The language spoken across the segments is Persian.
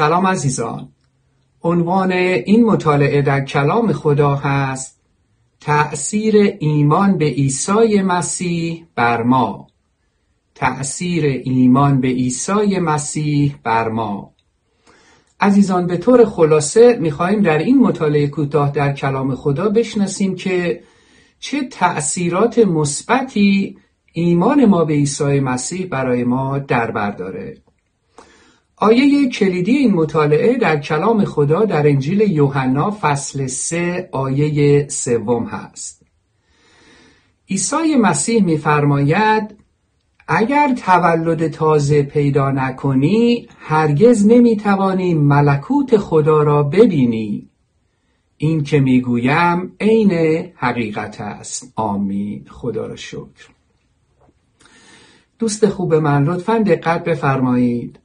سلام عزیزان. عنوان این مطالعه در کلام خدا هست تأثیر ایمان به عیسی مسیح بر ما. تأثیر ایمان به عیسی مسیح بر ما عزیزان به طور خلاصه می‌خواهیم در این مطالعه کوتاه در کلام خدا بشناسیم که چه تأثیرات مثبتی ایمان ما به عیسی مسیح برای ما در بر داره آیه کلیدی این مطالعه در کلام خدا در انجیل یوحنا فصل 3 آیه سوم هست. عیسی مسیح می‌فرماید اگر تولد تازه پیدا نکنی هرگز نمی‌توانی ملکوت خدا را ببینی. این که می‌گویم عین حقیقت است. آمین. خدا را شکر. دوست خوب من لطفا دقت بفرمایید.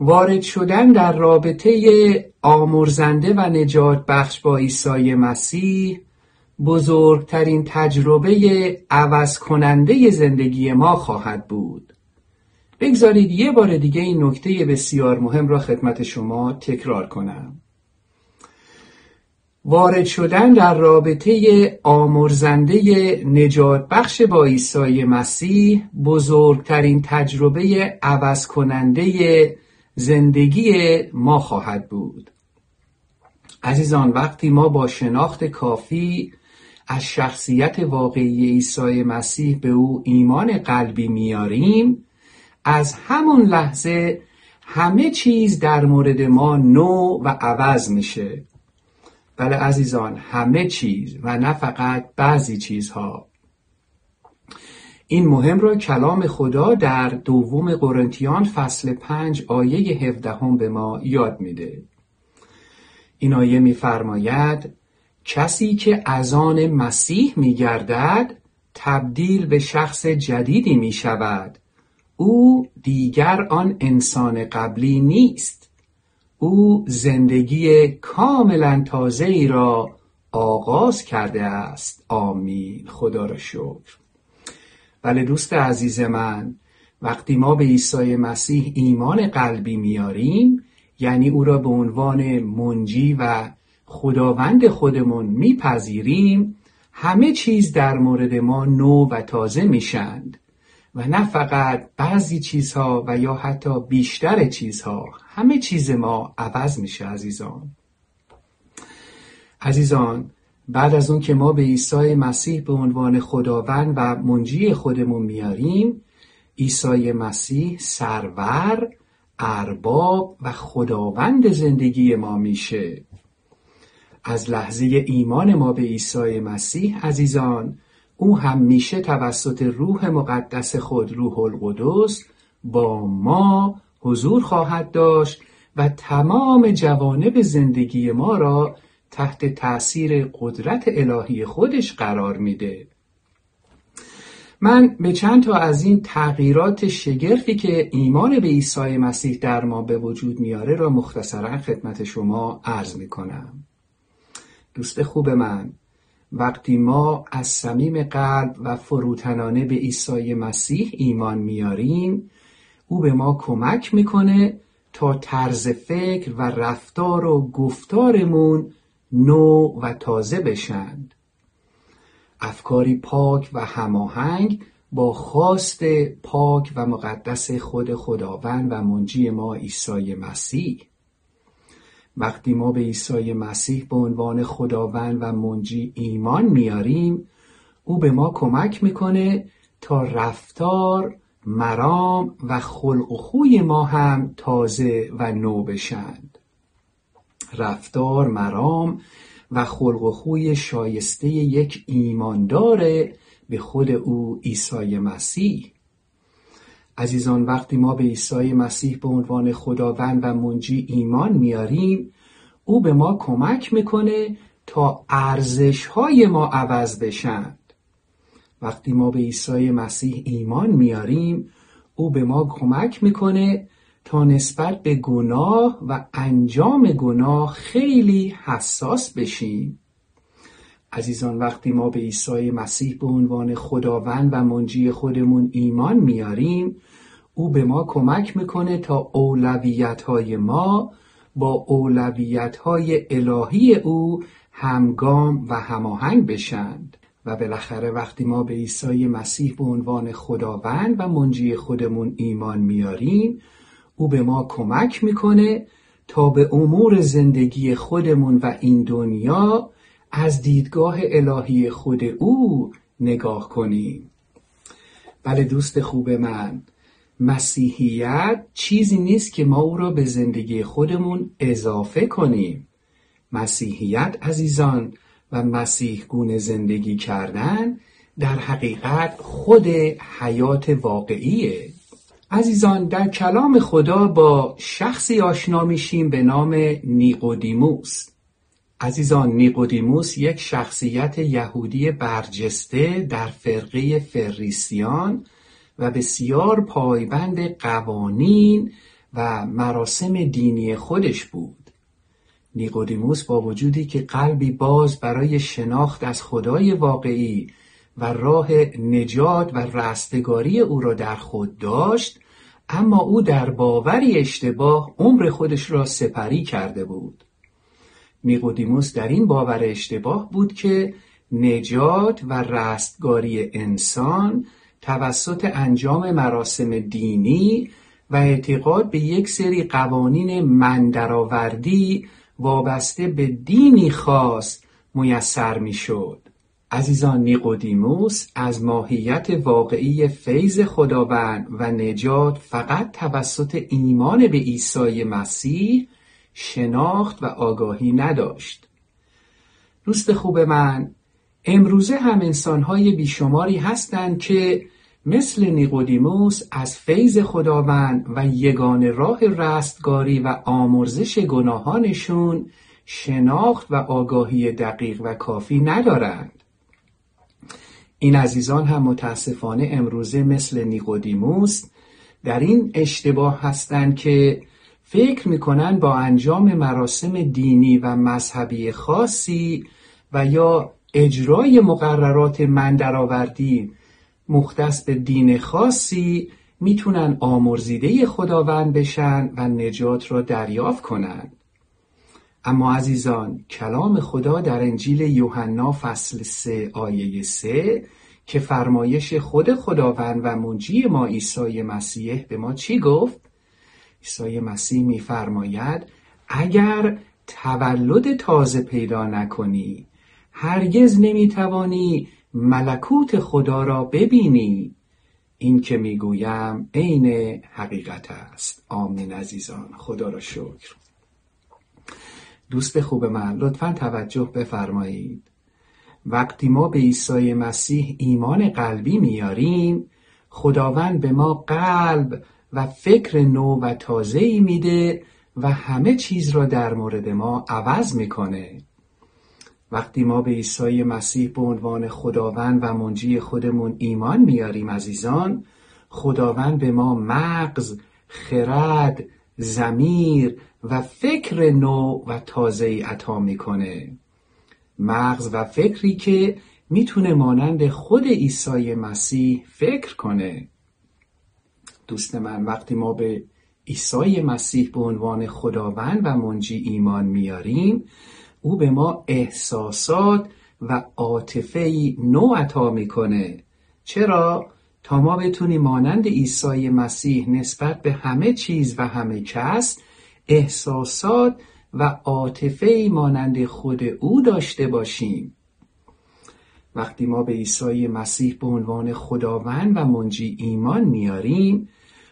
وارد شدن در رابطه آمرزنده و نجات بخش با عیسی مسیح بزرگترین تجربه عوض کننده زندگی ما خواهد بود. بگذارید یه بار دیگه این نکته بسیار مهم را خدمت شما تکرار کنم. وارد شدن در رابطه آمرزنده نجات بخش با عیسی مسیح بزرگترین تجربه عوض کننده زندگی ما خواهد بود. عزیزان وقتی ما با شناخت کافی از شخصیت واقعی عیسی مسیح به او ایمان قلبی میاریم از همون لحظه همه چیز در مورد ما نو و عوض میشه. بله عزیزان همه چیز و نه فقط بعضی چیزها. این مهم را کلام خدا در دوم قرنتیان فصل پنج آیه هفدهم به ما یاد میده. این آیه میفرماید کسی که از آن مسیح میگردد تبدیل به شخص جدیدی می شود او دیگر آن انسان قبلی نیست. او زندگی کاملا تازه ای را آغاز کرده است. آمین. خدا را شکر. بله دوست عزیز من وقتی ما به عیسی مسیح ایمان قلبی میاریم یعنی او را به عنوان منجی و خداوند خودمون میپذیریم همه چیز در مورد ما نو و تازه میشند و نه فقط بعضی چیزها و یا حتی بیشتر چیزها همه چیز ما عوض میشه عزیزان. عزیزان بعد از اون که ما به عیسی مسیح به عنوان خداوند و منجی خودمون میاریم عیسی مسیح سرور ارباب و خداوند زندگی ما میشه. از لحظه ایمان ما به عیسی مسیح عزیزان او هم میشه توسط روح مقدس خود روح القدس با ما حضور خواهد داشت و تمام جوانب زندگی ما را تحت تأثیر قدرت الهی خودش قرار میده. من به چند تا از این تغییرات شگرفی که ایمان به عیسی مسیح در ما به وجود میاره را مختصرا خدمت شما عرض می‌کنم. دوست خوب من وقتی ما از صمیم قلب و فروتنانه به عیسی مسیح ایمان میاریم او به ما کمک می‌کنه تا طرز فکر و رفتار و گفتارمون نو و تازه بشند افکاری پاک و هماهنگ با خواست پاک و مقدس خود خداوند و منجی ما عیسی مسیح. وقتی ما به عیسی مسیح به عنوان خداوند و منجی ایمان میاریم او به ما کمک می‌کنه تا رفتار مرام و خلق و خوی ما هم تازه و نو بشند رفتار مرام و خلق و خوی شایسته یک ایماندار به خود او عیسی مسیح. عزیزان وقتی ما به عیسی مسیح به عنوان خداوند و منجی ایمان میاریم او به ما کمک می‌کنه تا ارزش های ما عوض بشند. وقتی ما به عیسی مسیح ایمان میاریم او به ما کمک می‌کنه تا نسبت به گناه و انجام گناه خیلی حساس بشیم. عزیزان وقتی ما به عیسی مسیح به عنوان خداوند و منجی خودمون ایمان میاریم او به ما کمک می‌کنه تا اولویت های ما با اولویت های الهی او همگام و هماهنگ بشند. و بالاخره وقتی ما به عیسی مسیح به عنوان خداوند و منجی خودمون ایمان میاریم او به ما کمک می‌کنه تا به امور زندگی خودمون و این دنیا از دیدگاه الهی خود او نگاه کنیم. بله دوست خوب من مسیحیت چیزی نیست که ما او را به زندگی خودمون اضافه کنیم. مسیحیت عزیزان و مسیح گونه زندگی کردن در حقیقت خود حیات واقعیه. عزیزان در کلام خدا با شخصی آشنا میشیم به نام نیقودیموس. عزیزان نیقودیموس یک شخصیت یهودی برجسته در فرقه فریسیان و بسیار پایبند قوانین و مراسم دینی خودش بود. نیقودیموس با وجودی که قلبی باز برای شناخت از خدای واقعی و راه نجات و رستگاری او را در خود داشت اما او در باوری اشتباه عمر خودش را سپری کرده بود. نیقودیموس در این باور اشتباه بود که نجات و رستگاری انسان توسط انجام مراسم دینی و اعتقاد به یک سری قوانین مندرآوردی وابسته به دینی خاص میسر می‌شد. عزیزان نیقودیموس از ماهیت واقعی فیض خداوند و نجات فقط توسط ایمان به عیسی مسیح شناخت و آگاهی نداشت. دوست خوب من امروزه هم انسانهای بیشماری هستند که مثل نیقودیموس از فیض خداوند و یگان راه رستگاری و آمرزش گناهانشون شناخت و آگاهی دقیق و کافی ندارند. این عزیزان هم متاسفانه امروزه مثل نیقودیموس در این اشتباه هستند که فکر می‌کنن با انجام مراسم دینی و مذهبی خاصی و یا اجرای مقررات مندرآوردی مختص به دین خاصی می‌تونن آمرزیده خداوند بشن و نجات را دریافت کنند اما عزیزان کلام خدا در انجیل یوحنا فصل 3 آیه 3 که فرمایش خود خداوند و منجی ما عیسی مسیح به ما چی گفت؟ عیسی مسیح میفرماید اگر تولد تازه پیدا نکنی هرگز نمی‌توانی ملکوت خدا را ببینی. این که می‌گویم عین حقیقت است. آمین عزیزان. خدا را شکر. دوست خوب من لطفا توجه بفرمایید. وقتی ما به عیسی مسیح ایمان قلبی میاریم خداوند به ما قلب و فکر نو و تازه ای میده و همه چیز را در مورد ما عوض می‌کنه. وقتی ما به عیسی مسیح به عنوان خداوند و منجی خودمون ایمان میاریم عزیزان خداوند به ما مغز خرد زمیر و فکر نو و تازه ای عطا می‌کنه. مغز و فکری که می‌تونه مانند خود عیسی مسیح فکر کنه. دوست من وقتی ما به عیسی مسیح به عنوان خداوند و منجی ایمان میاریم او به ما احساسات و عاطفه نو عطا می‌کنه. چرا؟ تا ما بتونیم مانند عیسی مسیح نسبت به همه چیز و همه کس احساسات و عاطفه مانند خود او داشته باشیم. وقتی ما به عیسی مسیح به عنوان خداوند و منجی ایمان میاریم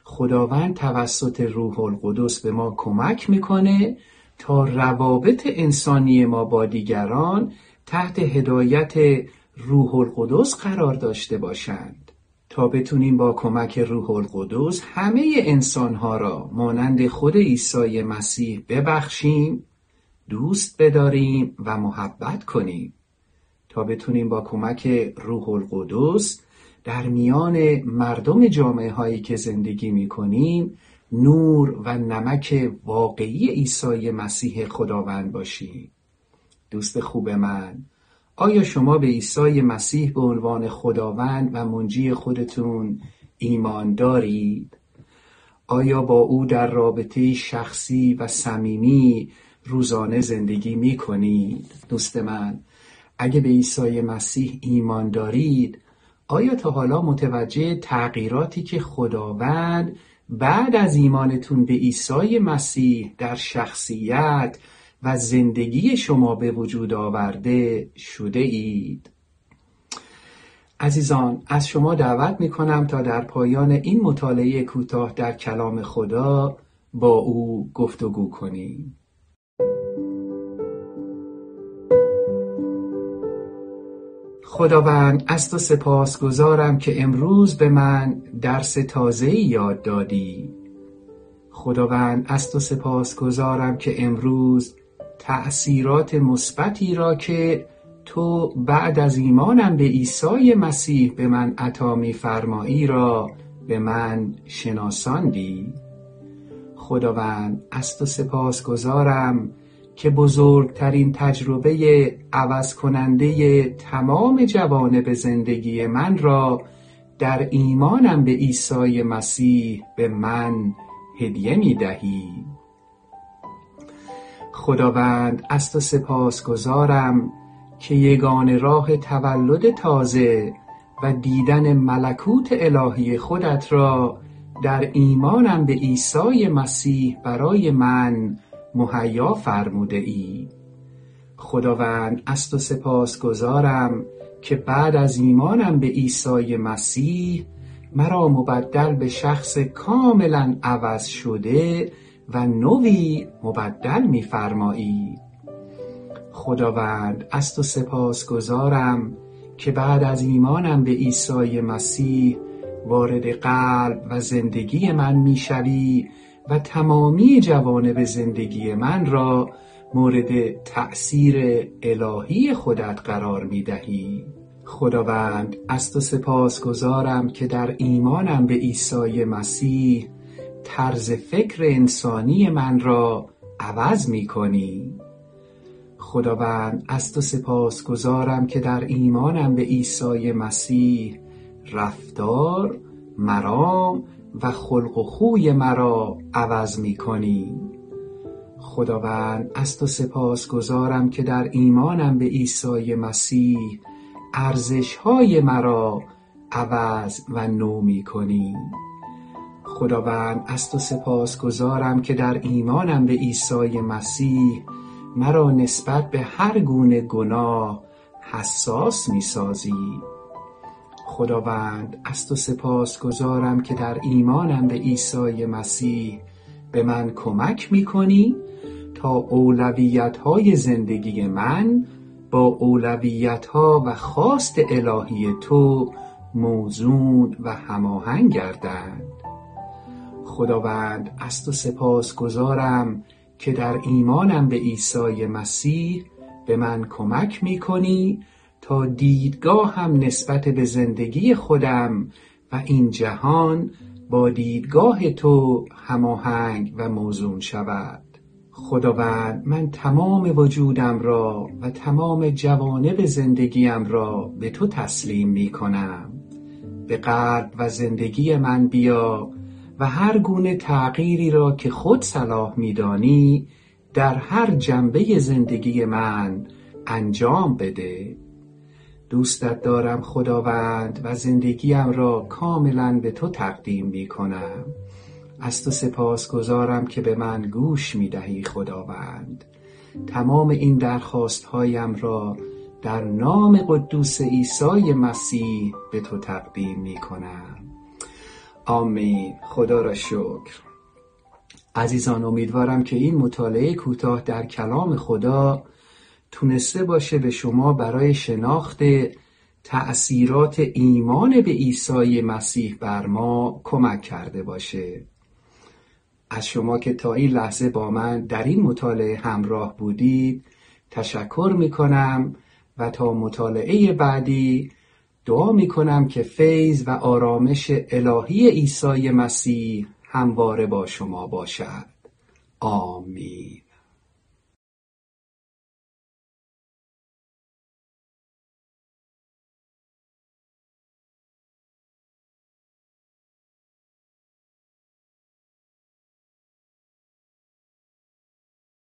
خداوند توسط روح القدس به ما کمک می‌کنه تا روابط انسانی ما با دیگران تحت هدایت روح القدس قرار داشته باشند. تا بتونیم با کمک روح القدس همه انسانها را مانند خود عیسی مسیح ببخشیم دوست بداریم و محبت کنیم. تا بتونیم با کمک روح القدس در میان مردم جامعه هایی که زندگی می کنیم نور و نمک واقعی عیسی مسیح خداوند باشیم دوست خوب من آیا شما به عیسی مسیح به عنوان خداوند و منجی خودتون ایمان دارید؟ آیا با او در رابطه شخصی و صمیمی روزانه زندگی می کنید؟ دوست من اگه به عیسی مسیح ایمان دارید آیا تا حالا متوجه تغییراتی که خداوند بعد از ایمانتون به عیسی مسیح در شخصیت و زندگی شما به وجود آورده شده اید؟ عزیزان از شما دعوت می کنم تا در پایان این مطالعه کوتاه در کلام خدا با او گفتگو کنیم. خداوند از تو سپاس گذارم که امروز به من درس تازه یاد دادی. خداوند از تو سپاس گذارم که امروز تأثیرات مثبتی را که تو بعد از ایمانم به عیسی مسیح به من عطا میفرمایی را به من شناساندی. خداوند از تو سپاس گذارم که بزرگترین تجربه عوض کننده تمام جوانب زندگی من را در ایمانم به عیسی مسیح به من هدیه می دهی خداوند از تو سپاس گذارم که یگان راه تولد تازه و دیدن ملکوت الهی خودت را در ایمانم به عیسی مسیح برای من مهیا فرموده ای خداوند از تو سپاس گذارم که بعد از ایمانم به عیسی مسیح مرا مبدل به شخص کاملا عوض شده و نوی مبدل میفرمایی. خداوند از تو سپاس گذارم که بعد از ایمانم به عیسی مسیح وارد قلب و زندگی من می‌شوی و تمامی جوانب زندگی من را مورد تأثیر الهی خودت قرار می دهی خداوند از تو سپاس گذارم که در ایمانم به عیسی مسیح طرز فکر انسانی من را عوض می کنی خداوند از تو سپاس گذارم که در ایمانم به عیسی مسیح رفتار مرام و خلق و خوی مرا عوض می کنی خداوند از تو سپاس گذارم که در ایمانم به عیسی مسیح ارزش های مرا عوض و نو می کنی خداوند از تو سپاس گذارم که در ایمانم به عیسی مسیح مرا نسبت به هر گونه گناه حساس می سازی خداوند از تو سپاس گذارم که در ایمانم به عیسی مسیح به من کمک می کنی تا اولویت های زندگی من با اولویت ها و خواست الهی تو موزون و هماهنگ گردند. خداوند از تو سپاس گذارم که در ایمانم به عیسی مسیح به من کمک می کنی تا هم نسبت به زندگی خودم و این جهان با دیدگاه تو هماهنگ و موزون شود. خداوند من تمام وجودم را و تمام جوانب زندگیم را به تو تسلیم می کنم. به قلب و زندگی من بیا و هر گونه تغییری را که خود صلاح می دانی در هر جنبه زندگی من انجام بده. دوستت دارم خداوند و زندگیم را کاملا به تو تقدیم می کنم از تو سپاس گذارم که به من گوش می دهی خداوند. تمام این درخواست هایم را در نام قدوس عیسی مسیح به تو تقدیم می کنم آمین. خدا را شکر. عزیزان امیدوارم که این مطالعه کوتاه در کلام خدا تونسته باشه به شما برای شناخت تأثیرات ایمان به عیسی مسیح بر ما کمک کرده باشه. از شما که تا این لحظه با من در این مطالعه همراه بودید تشکر می کنم و تا مطالعه بعدی دعا می کنم که فیض و آرامش الهی عیسی مسیح همواره با شما باشد. آمین.